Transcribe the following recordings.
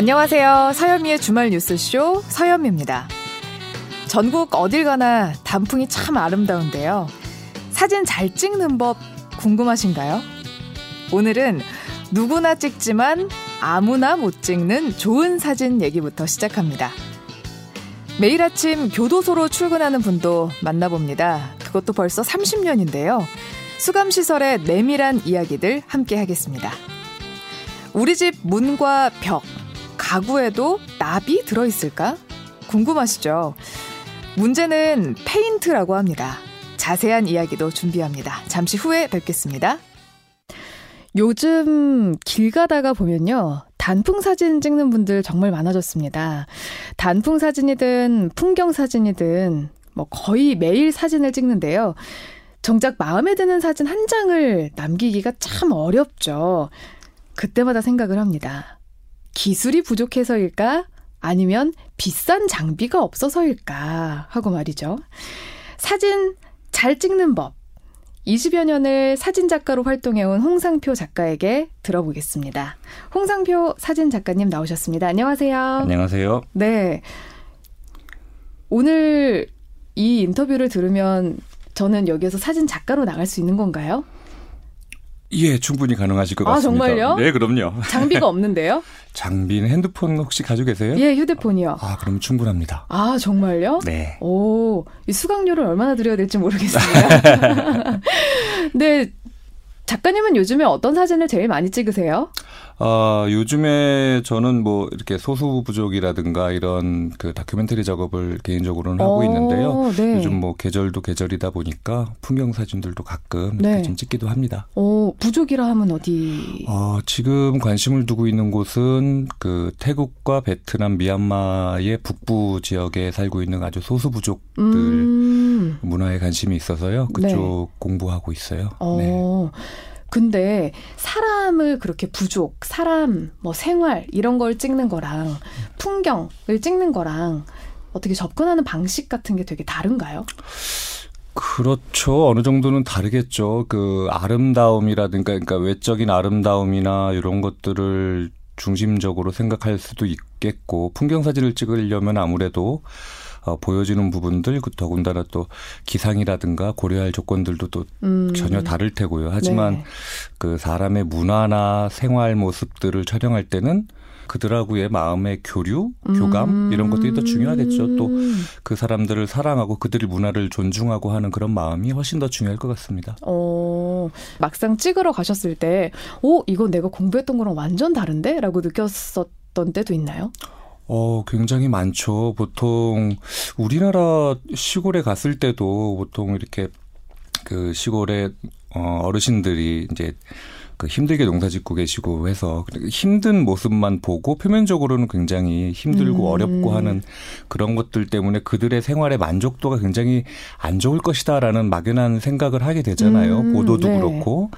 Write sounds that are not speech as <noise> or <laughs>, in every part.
안녕하세요. 서현미의 주말 뉴스쇼 서현미입니다. 전국 어딜 가나 단풍이 참 아름다운데요. 사진 잘 찍는 법 궁금하신가요? 오늘은 누구나 찍지만 아무나 못 찍는 좋은 사진 얘기부터 시작합니다. 매일 아침 교도소로 출근하는 분도 만나봅니다. 그것도 벌써 30년인데요. 수감시설의 내밀한 이야기들 함께 하겠습니다. 우리 집 문과 벽, 가구에도 나비 들어있을까? 궁금하시죠? 문제는 페인트라고 합니다. 자세한 이야기도 준비합니다. 잠시 후에 뵙겠습니다. 요즘 길 가다가 보면요. 단풍 사진 찍는 분들 정말 많아졌습니다. 단풍 사진이든 풍경 사진이든 뭐 거의 매일 사진을 찍는데요. 정작 마음에 드는 사진 한 장을 남기기가 참 어렵죠. 그때마다 생각을 합니다. 기술이 부족해서일까? 아니면 비싼 장비가 없어서일까? 하고 말이죠. 사진 잘 찍는 법. 20여 년을 사진작가로 활동해온 홍상표 작가에게 들어보겠습니다. 홍상표 사진 작가님 나오셨습니다. 안녕하세요. 안녕하세요. 네. 오늘 이 인터뷰를 들으면 저는 여기에서 사진 작가로 나갈 수 있는 건가요? 예, 충분히 가능하실 것 아, 같습니다. 정말요? 네, 그럼요. 장비가 없는데요? <laughs> 장비는 핸드폰 혹시 가지고 계세요? 예, 휴대폰이요. 아, 그럼 충분합니다. 아, 정말요? 네. 오, 이 수강료를 얼마나 드려야 될지 모르겠습니다. <laughs> <laughs> 네. 작가님은 요즘에 어떤 사진을 제일 많이 찍으세요? 아, 요즘에 저는 뭐 이렇게 소수 부족이라든가 이런 그 다큐멘터리 작업을 개인적으로는 하고 오, 있는데요. 네. 요즘 뭐 계절도 계절이다 보니까 풍경 사진들도 가끔 네. 좀 찍기도 합니다. 오, 부족이라 하면 어디? 어, 지금 관심을 두고 있는 곳은 그 태국과 베트남, 미얀마의 북부 지역에 살고 있는 아주 소수 부족들 음, 문화에 관심이 있어서요. 그쪽 공부하고 있어요. 어. 네. 근데 사람을 그렇게 부족, 사람, 뭐 생활 이런 걸 찍는 거랑 풍경을 찍는 거랑 어떻게 접근하는 방식 같은 게 되게 다른가요? 그렇죠. 어느 정도는 다르겠죠. 그 아름다움이라든가 그러니까 외적인 아름다움이나 이런 것들을 중심적으로 생각할 수도 있겠고 풍경 사진을 찍으려면 아무래도 어, 보여지는 부분들 그 더군다나 또 기상이라든가 고려할 조건들도 또 음, 전혀 다를 테고요. 하지만 네. 그 사람의 문화나 생활 모습들을 촬영할 때는 그들하고의 마음의 교류, 교감 이런 것들이 더 중요하겠죠. 또 음. 그 사람들을 사랑하고 그들의 문화를 존중하고 하는 그런 마음이 훨씬 더 중요할 것 같습니다. 어, 막상 찍으러 가셨을 때, 오, 이건 내가 공부했던 거랑 완전 다른데? 라고 느꼈었던 때도 있나요? 어, 굉장히 많죠. 보통 우리나라 시골에 갔을 때도 보통 이렇게 그 시골에 어, 어르신들이 이제 그 힘들게 농사 짓고 계시고 해서 힘든 모습만 보고 표면적으로는 굉장히 힘들고 음. 어렵고 하는 그런 것들 때문에 그들의 생활의 만족도가 굉장히 안 좋을 것이다라는 막연한 생각을 하게 되잖아요. 음, 보도도 네. 그렇고.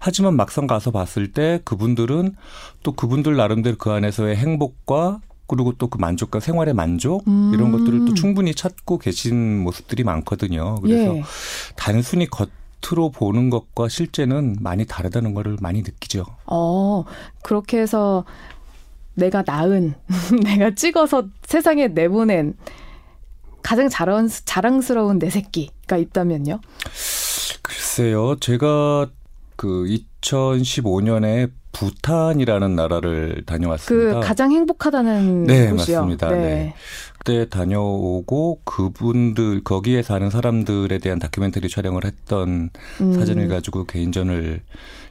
하지만 막상 가서 봤을 때 그분들은 또 그분들 나름대로 그 안에서의 행복과 그리고 또 그 만족과 생활의 만족 음. 이런 것들을 또 충분히 찾고 계신 모습들이 많거든요. 그래서 예. 단순히 겉으로 보는 것과 실제는 많이 다르다는 거를 많이 느끼죠. 어, 그렇게 해서 내가 낳은, <laughs> 내가 찍어서 세상에 내보낸 가장 자랑, 자랑스러운 내 새끼가 있다면요? 글쎄요, 제가 그 2015년에 부탄이라는 나라를 그 다녀왔습니다. 가장 행복하다는 네, 곳이요. 맞습니다. 네. 그때 다녀오고 그분들 거기에 사는 사람들에 대한 다큐멘터리 촬영을 했던 음. 사진을 가지고 개인전을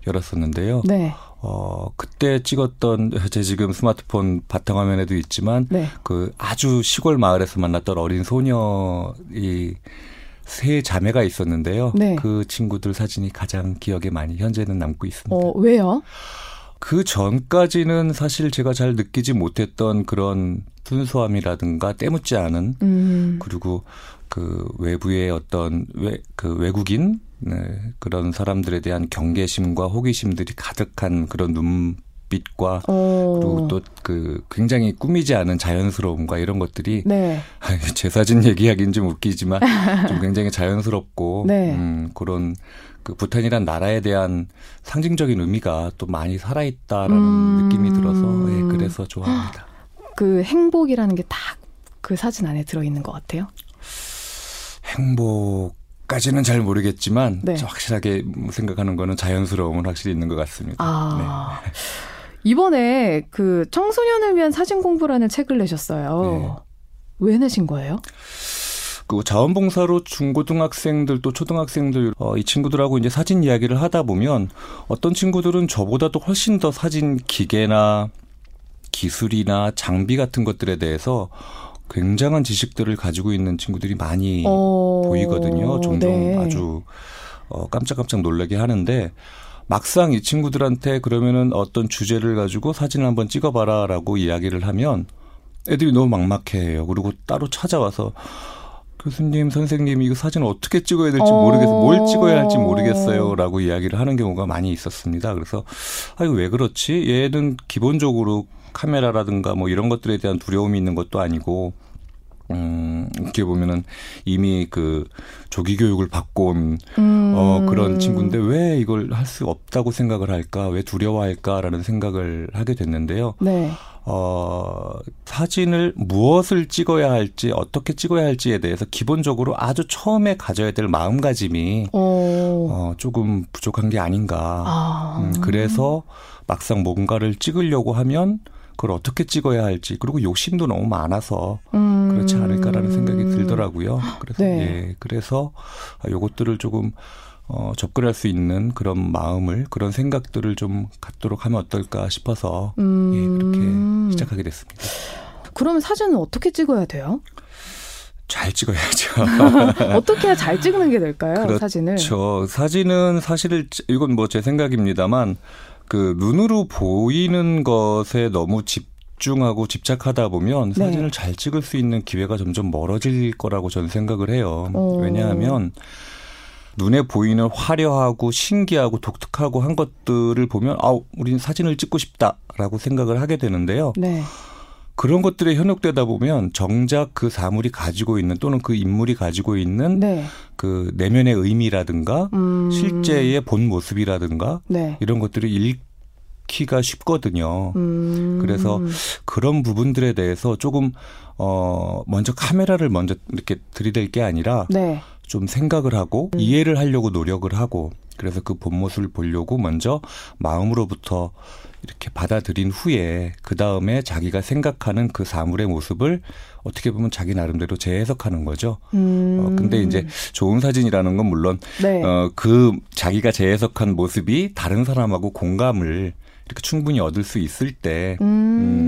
열었었는데요. 네, 어, 그때 찍었던 제 지금 스마트폰 바탕화면에도 있지만 네. 그 아주 시골 마을에서 만났던 어린 소녀이 세 자매가 있었는데요. 네. 그 친구들 사진이 가장 기억에 많이 현재는 남고 있습니다. 어, 왜요? 그 전까지는 사실 제가 잘 느끼지 못했던 그런 순수함이라든가 때묻지 않은 음, 그리고 그 외부의 어떤 외, 그 외국인 네, 그런 사람들에 대한 경계심과 호기심들이 가득한 그런 눈 빛과 어, 그리고 또 그 굉장히 꾸미지 않은 자연스러움과 이런 것들이 네. <laughs> 제 사진 얘기하기는 좀 웃기지만 <laughs> 좀 굉장히 자연스럽고 네. 음, 그런 그 부탄이란 나라에 대한 상징적인 의미가 또 많이 살아있다라는 음. 느낌이 들어서 예, 그래서 좋아합니다. <gasps> 그 행복이라는 게 딱 그 사진 안에 들어있는 것 같아요? 행복 까지는 잘 모르겠지만 네. 확실하게 생각하는 거는 자연스러움은 확실히 있는 것 같습니다. 아. <laughs> 이번에 그 청소년을 위한 사진 공부라는 책을 내셨어요. 왜 내신 거예요? 그 자원봉사로 중고등학생들 또 초등학생들 어, 이 친구들하고 이제 사진 이야기를 하다 보면 어떤 친구들은 저보다도 훨씬 더 사진 기계나 기술이나 장비 같은 것들에 대해서 굉장한 지식들을 가지고 있는 친구들이 많이 어, 보이거든요. 종종 네. 아주 어, 깜짝깜짝 놀라게 하는데 막상 이 친구들한테 그러면은 어떤 주제를 가지고 사진을 한번 찍어봐라라고 이야기를 하면 애들이 너무 막막해해요. 그리고 따로 찾아와서 교수님, 선생님 이거 사진 어떻게 찍어야 될지 어. 모르겠어요. 뭘 찍어야 할지 모르겠어요 라고 이야기를 하는 경우가 많이 있었습니다. 그래서 아 이거 왜 그렇지? 얘는 기본적으로 카메라라든가 뭐 이런 것들에 대한 두려움이 있는 것도 아니고 음, 이렇게 보면은 이미 그 조기 교육을 받고 온 음. 어, 그런 친구인데 왜 이걸 할 수 없다고 생각을 할까? 왜 두려워할까라는 생각을 하게 됐는데요. 네. 어, 사진을 무엇을 찍어야 할지, 어떻게 찍어야 할지에 대해서 기본적으로 아주 처음에 가져야 될 마음가짐이 어. 어, 조금 부족한 게 아닌가. 아. 음, 그래서 막상 뭔가를 찍으려고 하면 그걸 어떻게 찍어야 할지, 그리고 욕심도 너무 많아서 음. 그렇지 않을까라는 생각이 들더라고요. 그래서 네. 예, 그래서 요것들을 조금 어, 접근할 수 있는 그런 마음을 그런 생각들을 좀 갖도록 하면 어떨까 싶어서 음. 예, 그렇게 시작하게 됐습니다. 그러면 사진은 어떻게 찍어야 돼요? 잘 찍어야죠. <laughs> 어떻게 해야 잘 찍는 게 될까요? 그렇죠. 사진을. 저 사진은 사실 이건 뭐 제 생각입니다만 그 눈으로 보이는 것에 너무 집중하고 집착하다 보면 네. 사진을 잘 찍을 수 있는 기회가 점점 멀어질 거라고 저는 생각을 해요. 어. 왜냐하면 눈에 보이는 화려하고 신기하고 독특하고 한 것들을 보면 아, 우리는 사진을 찍고 싶다라고 생각을 하게 되는데요. 네. 그런 것들에 현혹되다 보면 정작 그 사물이 가지고 있는 또는 그 인물이 가지고 있는 네. 그 내면의 의미라든가 음. 실제의 본 모습이라든가 네. 이런 것들을 읽기가 쉽거든요. 음. 그래서 그런 부분들에 대해서 조금 어 먼저 카메라를 먼저 이렇게 들이댈 게 아니라 네. 좀 생각을 하고 음. 이해를 하려고 노력을 하고 그래서 그 본 모습을 보려고 먼저 마음으로부터 이렇게 받아들인 후에 그 다음에 자기가 생각하는 그 사물의 모습을 어떻게 보면 자기 나름대로 재해석하는 거죠. 음. 어, 근데 이제 좋은 사진이라는 건 물론 네. 어, 그 자기가 재해석한 모습이 다른 사람하고 공감을 이렇게 충분히 얻을 수 있을 때 음.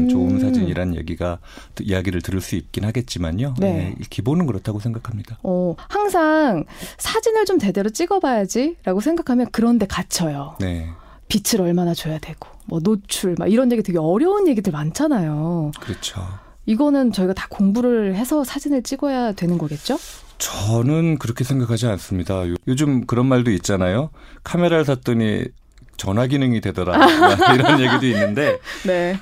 음, 좋은 사진 이란 얘기가 이야기를 들을 수 있긴 하겠지만요. 네. 네, 기본은 그렇다고 생각합니다. 어, 항상 사진을 좀 제대로 찍어봐야지라고 생각하면 그런데 갇혀요. 네, 빛을 얼마나 줘야 되고, 뭐 노출, 막 이런 얘기 되게 어려운 얘기들 많잖아요. 그렇죠. 이거는 저희가 다 공부를 해서 사진을 찍어야 되는 거겠죠? 저는 그렇게 생각하지 않습니다. 요- 요즘 그런 말도 있잖아요. 카메라를 샀더니 전화 기능이 되더라. 막 <laughs> 이런 얘기도 있는데 네.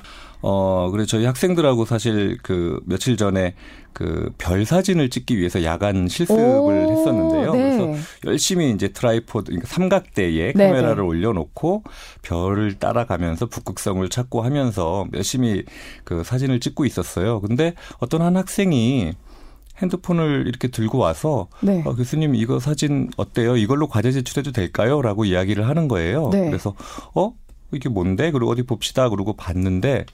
어, 그래 저희 학생들하고 사실 그 며칠 전에 그 별 사진을 찍기 위해서 야간 실습을 오, 했었는데요. 네. 그래서 열심히 이제 tripod, 그러니까 삼각대에 네, 카메라를 네. 올려놓고 별을 따라가면서 북극성을 찾고 하면서 열심히 그 사진을 찍고 있었어요. 근데 어떤 한 학생이 핸드폰을 이렇게 들고 와서 네. 어, 교수님 이거 사진 어때요? 이걸로 과제 제출해도 될까요? 라고 이야기를 하는 거예요. 네. 그래서 어? 이게 뭔데? 그리고 어디 봅시다. 그러고 봤는데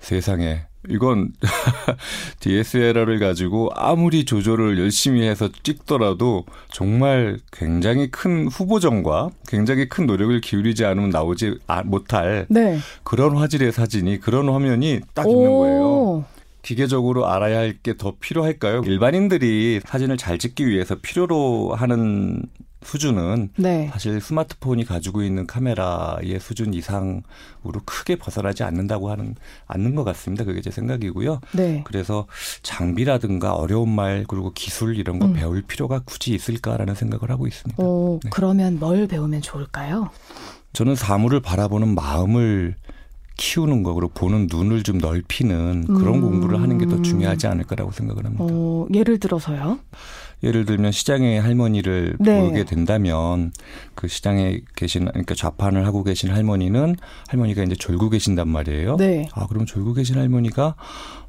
세상에 이건 <laughs> DSLR을 가지고 아무리 조절을 열심히 해서 찍더라도 정말 굉장히 큰 후보정과 굉장히 큰 노력을 기울이지 않으면 나오지 아- 못할 네. 그런 화질의 사진이 그런 화면이 딱 있는 거예요. 기계적으로 알아야 할 게 더 필요할까요? 일반인들이 사진을 잘 찍기 위해서 필요로 하는 수준은 네. 사실 스마트폰이 가지고 있는 카메라의 수준 이상으로 크게 벗어나지 않는다고 하는 않는 것 같습니다. 그게 제 생각이고요. 네. 그래서 장비라든가 어려운 말 그리고 기술 이런 거 음. 배울 필요가 굳이 있을까라는 생각을 하고 있습니다. 어, 네. 그러면 뭘 배우면 좋을까요? 저는 사물을 바라보는 마음을 키우는 거 그리고 보는 눈을 좀 넓히는 그런 음. 공부를 하는 게 더 중요하지 않을까라고 생각을 합니다. 어, 예를 들어서요. 예를 들면 시장의 할머니를 네. 보게 된다면 그 시장에 계신 그러니까 좌판을 하고 계신 할머니는 할머니가 이제 졸고 계신단 말이에요. 네. 아 그럼 졸고 계신 할머니가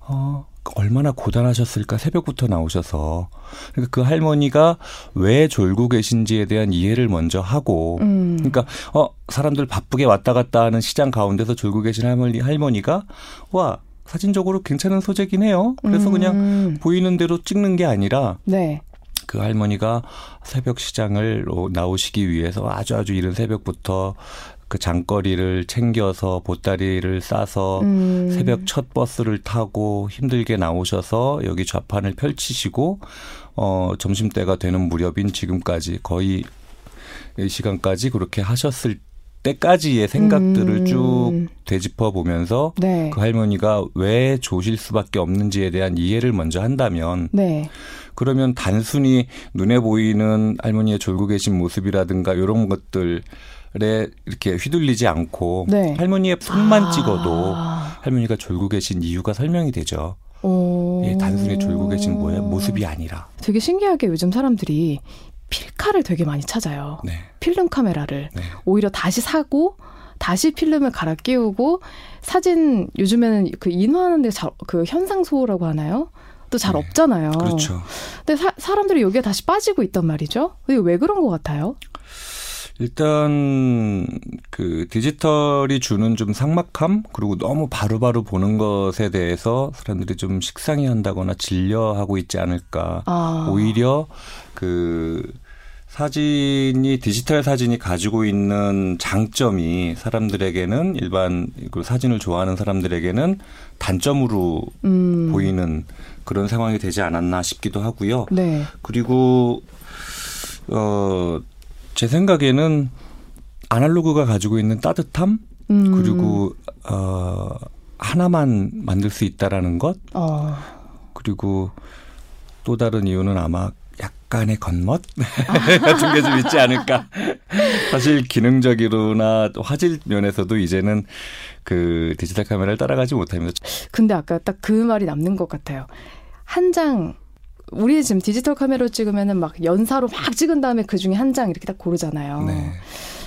어 얼마나 고단하셨을까 새벽부터 나오셔서 그러니까 그 할머니가 왜 졸고 계신지에 대한 이해를 먼저 하고 음. 그러니까 어 사람들 바쁘게 왔다 갔다 하는 시장 가운데서 졸고 계신 할머니 할머니가 와 사진적으로 괜찮은 소재긴 해요. 그래서 그냥 음. 보이는 대로 찍는 게 아니라 네. 그 할머니가 새벽 시장을 나오시기 위해서 아주 아주 이른 새벽부터 그 장거리를 챙겨서 보따리를 싸서 음. 새벽 첫 버스를 타고 힘들게 나오셔서 여기 좌판을 펼치시고 어 점심 때가 되는 무렵인 지금까지 거의 이 시간까지 그렇게 하셨을 때까지의 생각들을 음. 쭉 되짚어 보면서 네. 그 할머니가 왜 조실 수밖에 없는지에 대한 이해를 먼저 한다면 네. 그러면 단순히 눈에 보이는 할머니의 졸고 계신 모습이라든가 이런 것들 에 이렇게 휘둘리지 않고 네. 할머니의 손만 아. 찍어도 할머니가 졸고 계신 이유가 설명이 되죠. 오. 예, 단순히 졸고 계신 모습이 아니라. 되게 신기하게 요즘 사람들이 필카를 되게 많이 찾아요. 네. 필름 카메라를 네. 오히려 다시 사고 다시 필름을 갈아 끼우고 사진 요즘에는 그 인화하는데 잘, 그 현상소라고 하나요? 또잘 네. 없잖아요. 그렇죠. 근데 사, 사람들이 여기에 다시 빠지고 있단 말이죠. 이게 왜 그런 것 같아요? 일단 그 디지털이 주는 좀 삭막함 그리고 너무 바로 바로 보는 것에 대해서 사람들이 좀 식상해한다거나 질려하고 있지 않을까. 아. 오히려 그 사진이 디지털 사진이 가지고 있는 장점이 사람들에게는 일반 그 사진을 좋아하는 사람들에게는 단점으로 음. 보이는 그런 상황이 되지 않았나 싶기도 하고요. 네. 그리고 어 제 생각에는 아날로그가 가지고 있는 따뜻함 음. 그리고 어 하나만 만들 수 있다라는 것 어. 그리고 또 다른 이유는 아마 약간의 겉멋 <laughs> 같은 게 좀 있지 않을까. 사실 기능적으로나 또 화질 면에서도 이제는 그 디지털 카메라를 따라가지 못합니다. 근데 아까 딱 그 말이 남는 것 같아요. 한 장, 우리 지금 디지털 카메라로 찍으면은 막 연사로 막 찍은 다음에 그 중에 한 장 이렇게 딱 고르잖아요. 네,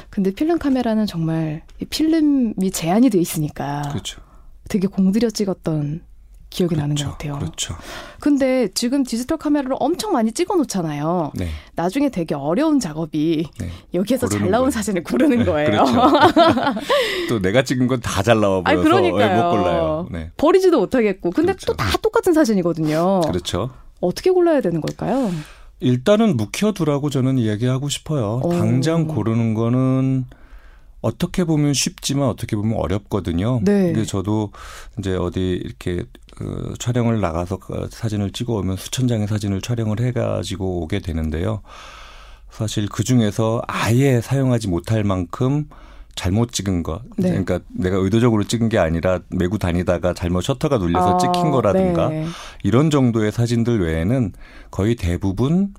근데 필름 카메라는 정말 이 필름이 제한이 돼 있으니까 그렇죠. 되게 공들여 찍었던 기억이 나는 것 그렇죠. 같아요. 그렇죠. 근데 지금 디지털 카메라로 엄청 많이 찍어 놓잖아요. 네, 나중에 되게 어려운 작업이 네. 여기에서 잘 나온 거예요. 사진을 고르는 거예요. 그렇죠. <laughs> 또 내가 찍은 건 다 잘 나와 보여서. 예, 못 골라요. 네, 버리지도 못하겠고. 근데 그렇죠. 또다 똑같은 사진이거든요. 그렇죠. 어떻게 골라야 되는 걸까요? 일단은 묵혀두라고 저는 이야기하고 싶어요. 오. 당장 고르는 거는 어떻게 보면 쉽지만 어떻게 보면 어렵거든요. 네. 근데 저도 이제 어디 이렇게 그 촬영을 나가서 그 사진을 찍어 오면 수천 장의 사진을 촬영을 해가지고 오게 되는데요. 사실 그 중에서 아예 사용하지 못할 만큼 잘못 찍은 것. 네. 그러니까 내가 의도적으로 찍은 게 아니라 메고 다니다가 잘못 셔터가 눌려서 아, 찍힌 거라든가 네. 이런 정도의 사진들 외에는 거의 대부분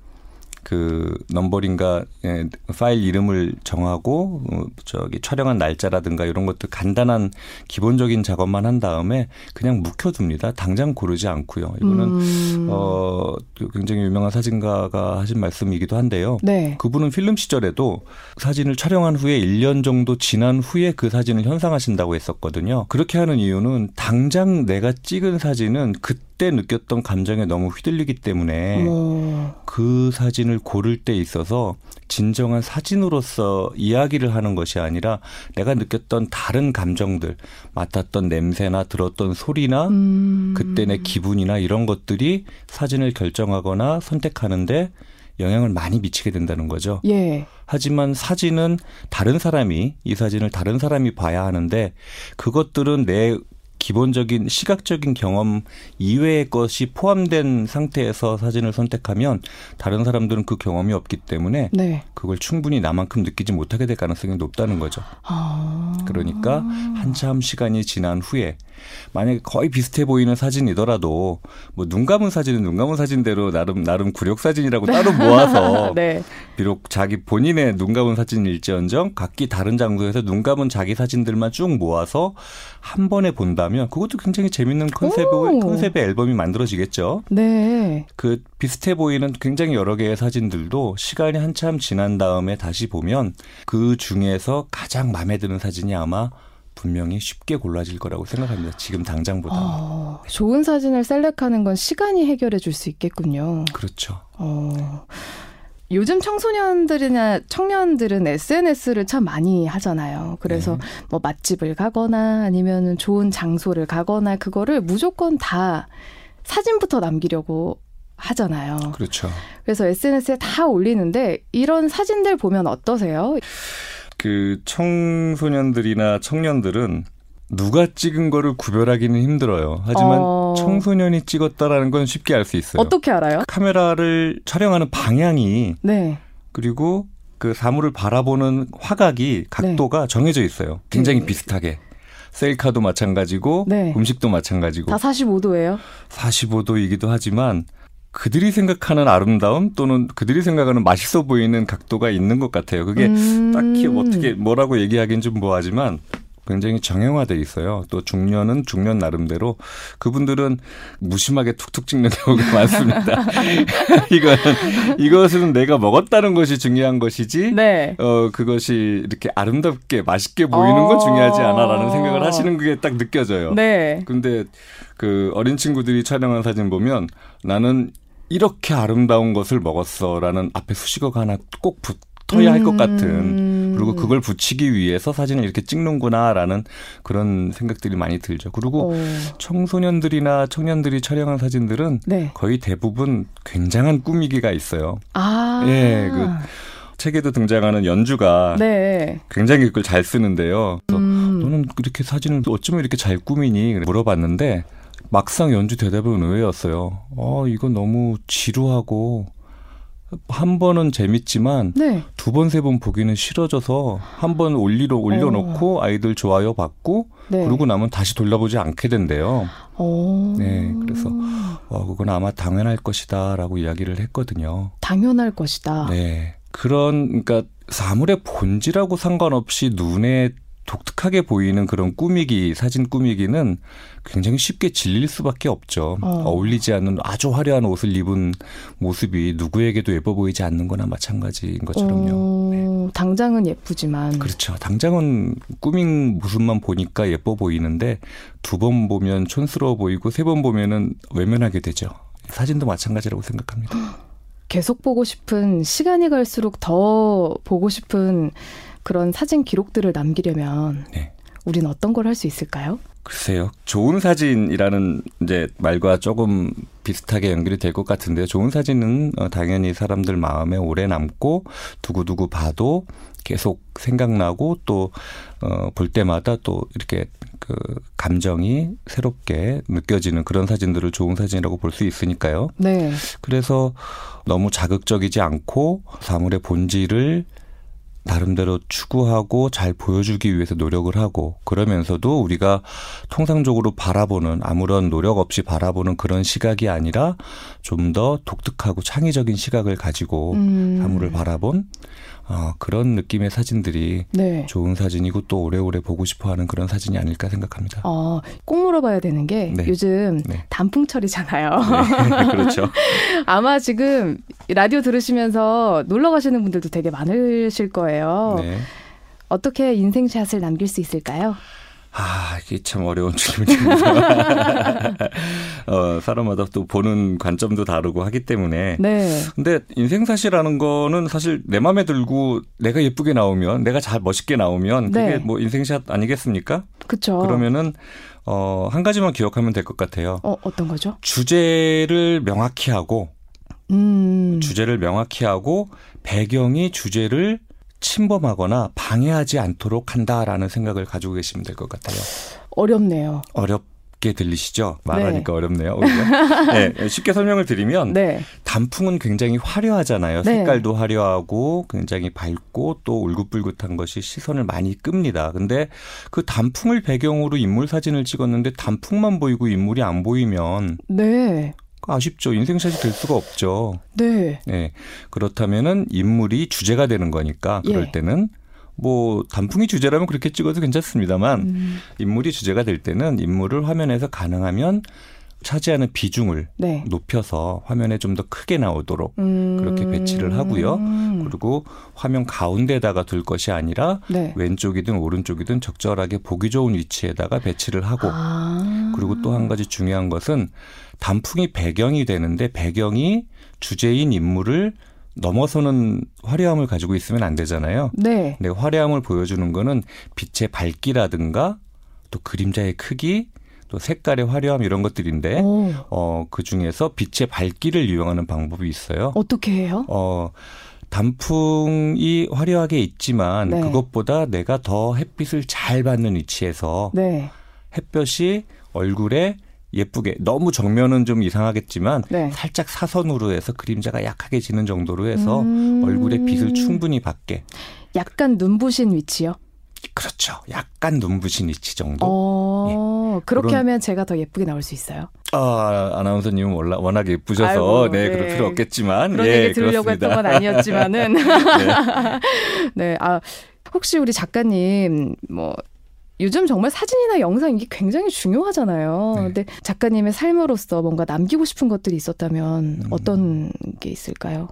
그 넘버링과 예, 파일 이름을 정하고 어, 저기 촬영한 날짜라든가 이런 것들 간단한 기본적인 작업만 한 다음에 그냥 묵혀둡니다. 당장 고르지 않고요. 이거는 음. 어 굉장히 유명한 사진가가 하신 말씀이기도 한데요. 네. 그분은 필름 시절에도 사진을 촬영한 후에 1년 정도 지난 후에 그 사진을 현상하신다고 했었거든요. 그렇게 하는 이유는 당장 내가 찍은 사진은 그때 느꼈던 감정에 너무 휘둘리기 때문에 어머. 그 사진을 고를 때 있어서 진정한 사진으로서 이야기를 하는 것이 아니라 내가 느꼈던 다른 감정들, 맡았던 냄새나 들었던 소리나 음. 그때 내 기분이나 이런 것들이 사진을 결정하거나 선택하는데 영향을 많이 미치게 된다는 거죠. 예. 하지만 사진은 다른 사람이 이 사진을 다른 사람이 봐야 하는데 그것들은 내 기본적인 시각적인 경험 이외의 것이 포함된 상태에서 사진을 선택하면 다른 사람들은 그 경험이 없기 때문에 네. 그걸 충분히 나만큼 느끼지 못하게 될 가능성이 높다는 거죠. 아. 그러니까 한참 시간이 지난 후에 만약에 거의 비슷해 보이는 사진이더라도 뭐 눈 감은 사진은 눈 감은 사진대로 나름 나름 구력 사진이라고 따로 <laughs> 모아서 네. 비록 자기 본인의 눈 감은 사진일지언정 각기 다른 장소에서 눈 감은 자기 사진들만 쭉 모아서 한 번에 본다면 그것도 굉장히 재밌는 컨셉의 컨셉의 앨범이 만들어지겠죠. 네. 그 비슷해 보이는 굉장히 여러 개의 사진들도 시간이 한참 지난 다음에 다시 보면 그 중에서 가장 마음에 드는 사진이 아마 분명히 쉽게 골라질 거라고 생각합니다. 지금 당장보다. 어, 좋은 사진을 셀렉하는 건 시간이 해결해 줄 수 있겠군요. 그렇죠. 어. 요즘 청소년들이나 청년들은 SNS를 참 많이 하잖아요. 그래서 네. 뭐 맛집을 가거나 아니면 좋은 장소를 가거나 그거를 무조건 다 사진부터 남기려고 하잖아요. 그렇죠. 그래서 SNS에 다 올리는데 이런 사진들 보면 어떠세요? 그 청소년들이나 청년들은 누가 찍은 거를 구별하기는 힘들어요. 하지만 어... 청소년이 찍었다라는 건 쉽게 알 수 있어요. 어떻게 알아요? 카메라를 촬영하는 방향이 네. 그리고 그 사물을 바라보는 화각이 각도가 네. 정해져 있어요. 굉장히 네. 비슷하게. 셀카도 마찬가지고 네. 음식도 마찬가지고 다 45도예요? 45도이기도 하지만 그들이 생각하는 아름다움 또는 그들이 생각하는 맛있어 보이는 각도가 있는 것 같아요. 그게 음. 딱히 어떻게 뭐라고 얘기하기는 좀 뭐하지만 굉장히 정형화돼 있어요. 또 중년은 중년 나름대로 그분들은 무심하게 툭툭 찍는 경우가 <laughs> 많습니다. <laughs> 이거는 이것은 내가 먹었다는 것이 중요한 것이지. 네. 어 그것이 이렇게 아름답게 맛있게 보이는 건 중요하지 않아라는 생각을 하시는 게 딱 느껴져요. 네. 근데 그 어린 친구들이 촬영한 사진 보면 나는 이렇게 아름다운 것을 먹었어라는 앞에 수식어가 하나 꼭 붙어야 할 것 같은 음. 그리고 그걸 붙이기 위해서 사진을 이렇게 찍는구나라는 그런 생각들이 많이 들죠. 그리고 오. 청소년들이나 청년들이 촬영한 사진들은 네. 거의 대부분 굉장한 꾸미기가 있어요. 아. 예, 그 책에도 등장하는 연주가 네. 굉장히 그걸 잘 쓰는데요. 음. 너는 이렇게 사진을 어쩌면 이렇게 잘 꾸미니 물어봤는데 막상 연주 대답은 의외였어요. 어, 이거 너무 지루하고 한 번은 재밌지만 네. 두번 세 번 보기는 싫어져서 한 번 올리러 올려놓고 어. 아이들 좋아요 받고 네. 그러고 나면 다시 돌려보지 않게 된대요. 오. 네, 그래서 어, 그건 아마 당연할 것이다라고 이야기를 했거든요. 당연할 것이다. 네, 그런 그러니까 사물의 본질하고 상관없이 눈에 독특하게 보이는 그런 꾸미기, 사진 꾸미기는 굉장히 쉽게 질릴 수밖에 없죠. 어. 울리지 않는 아주 화려한 옷을 입은 모습이 누구에게도 예뻐 보이지 않는 거나 마찬가지인 것처럼요. 어, 네. 당장은 예쁘지만. 그렇죠. 당장은 꾸민 모습만 보니까 예뻐 보이는데 두 번 보면 촌스러워 보이고 세 번 보면은 외면하게 되죠. 사진도 마찬가지라고 생각합니다. <gasps> 계속 보고 싶은 시간이 갈수록 더 보고 싶은 그런 사진 기록들을 남기려면 네. 우리는 어떤 걸 할 수 있을까요? 글쎄요. 좋은 사진이라는 이제 말과 조금 비슷하게 연결이 될 것 같은데요. 좋은 사진은 어, 당연히 사람들 마음에 오래 남고 두고두고 봐도 계속 생각나고 또 어, 볼 때마다 또 이렇게 그 감정이 새롭게 느껴지는 그런 사진들을 좋은 사진이라고 볼 수 있으니까요. 네. 그래서 너무 자극적이지 않고 사물의 본질을 나름대로 추구하고 잘 보여주기 위해서 노력을 하고 그러면서도 우리가 통상적으로 바라보는 아무런 노력 없이 바라보는 그런 시각이 아니라 좀 더 독특하고 창의적인 시각을 가지고 음. 사물을 바라본 어, 그런 느낌의 사진들이 네. 좋은 사진이고 또 오래오래 보고 싶어하는 그런 사진이 아닐까 생각합니다. 어, 꼭 물어봐야 되는 게 네. 요즘 네. 단풍철이잖아요. 네, <laughs> 그렇죠. <laughs> 아마 지금 라디오 들으시면서 놀러 가시는 분들도 되게 많으실 거예요. 네. 어떻게 인생샷을 남길 수 있을까요? 아, 이게 참 어려운 질문입니다. <laughs> 어, 사람마다 또 보는 관점도 다르고 하기 때문에. 네. 근데 인생샷이라는 거는 사실 내 마음에 들고 내가 예쁘게 나오면, 내가 잘 멋있게 나오면 그게 네. 뭐 인생샷 아니겠습니까? 그렇죠. 그러면은 어, 한 가지만 기억하면 될 것 같아요. 어, 어떤 거죠? 주제를 명확히 하고 음. 주제를 명확히 하고 배경이 주제를 침범하거나 방해하지 않도록 한다라는 생각을 가지고 계시면 될 것 같아요. 어렵네요. 어렵게 들리시죠? 말하니까 네. 어렵네요. <laughs> 네, 쉽게 설명을 드리면 네. 단풍은 굉장히 화려하잖아요. 네. 색깔도 화려하고 굉장히 밝고 또 울긋불긋한 것이 시선을 많이 끕니다. 근데 그 단풍을 배경으로 인물 사진을 찍었는데 단풍만 보이고 인물이 안 보이면 네. 아쉽죠. 인생샷이 될 수가 없죠. 네. 네. 그렇다면은 인물이 주제가 되는 거니까 그럴 예. 때는 뭐 단풍이 주제라면 그렇게 찍어도 괜찮습니다만 음. 인물이 주제가 될 때는 인물을 화면에서 가능하면 차지하는 비중을 네. 높여서 화면에 좀 더 크게 나오도록 음. 그렇게 배치를 하고요. 그리고 화면 가운데다가 둘 것이 아니라 네. 왼쪽이든 오른쪽이든 적절하게 보기 좋은 위치에다가 배치를 하고 아. 그리고 또 한 가지 중요한 것은 단풍이 배경이 되는데 배경이 주제인 인물을 넘어서는 화려함을 가지고 있으면 안 되잖아요. 네. 네, 화려함을 보여주는 거는 빛의 밝기라든가 또 그림자의 크기 또 색깔의 화려함 이런 것들인데 어, 그 중에서 빛의 밝기를 이용하는 방법이 있어요. 어떻게 해요? 어, 단풍이 화려하게 있지만 네. 그것보다 내가 더 햇빛을 잘 받는 위치에서 네. 햇볕이 얼굴에 예쁘게 너무 정면은 좀 이상하겠지만 네. 살짝 사선으로 해서 그림자가 약하게 지는 정도로 해서 음. 얼굴에 빛을 충분히 받게 약간 눈부신 위치요? 그렇죠. 약간 눈부신 위치 정도. 어, 예. 그렇게 그런, 하면 제가 더 예쁘게 나올 수 있어요. 아, 아나운서님은 워낙, 워낙 예쁘셔서 아이고, 네, 네, 그럴 필요 없겠지만 그런 예, 얘기 들으려고 그렇습니다. 했던 건 아니었지만은 <laughs> 네. <laughs> 네, 아 혹시 우리 작가님 뭐 요즘 정말 사진이나 영상 이게 굉장히 중요하잖아요. 네. 근데 작가님의 삶으로서 뭔가 남기고 싶은 것들이 있었다면 음. 어떤 게 있을까요?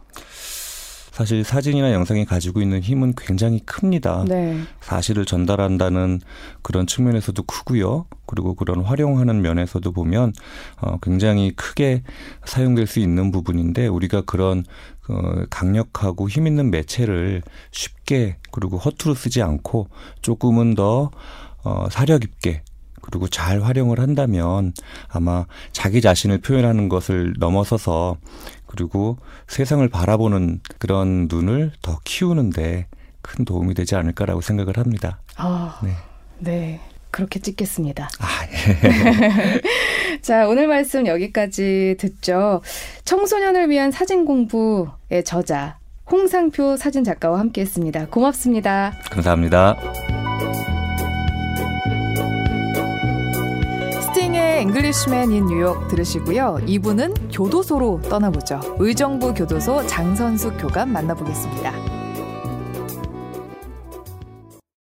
사실 사진이나 영상이 가지고 있는 힘은 굉장히 큽니다. 네. 사실을 전달한다는 그런 측면에서도 크고요. 그리고 그런 활용하는 면에서도 보면 어 굉장히 크게 사용될 수 있는 부분인데 우리가 그런 어 강력하고 힘 있는 매체를 쉽게 그리고 허투루 쓰지 않고 조금은 더 어, 사려 깊게 그리고 잘 활용을 한다면 아마 자기 자신을 표현하는 것을 넘어서서 그리고 세상을 바라보는 그런 눈을 더 키우는데 큰 도움이 되지 않을까라고 생각을 합니다. 아, 네. 네. 그렇게 찍겠습니다. 아, 예. <laughs> 자, 오늘 말씀 여기까지 듣죠. 청소년을 위한 사진 공부의 저자 홍상표 사진 작가와 함께 했습니다. 고맙습니다. 감사합니다. Englishman in New York 들으시고요. 2부는 교도소로 떠나보죠. 의정부 교도소 장선숙 교감 만나보겠습니다.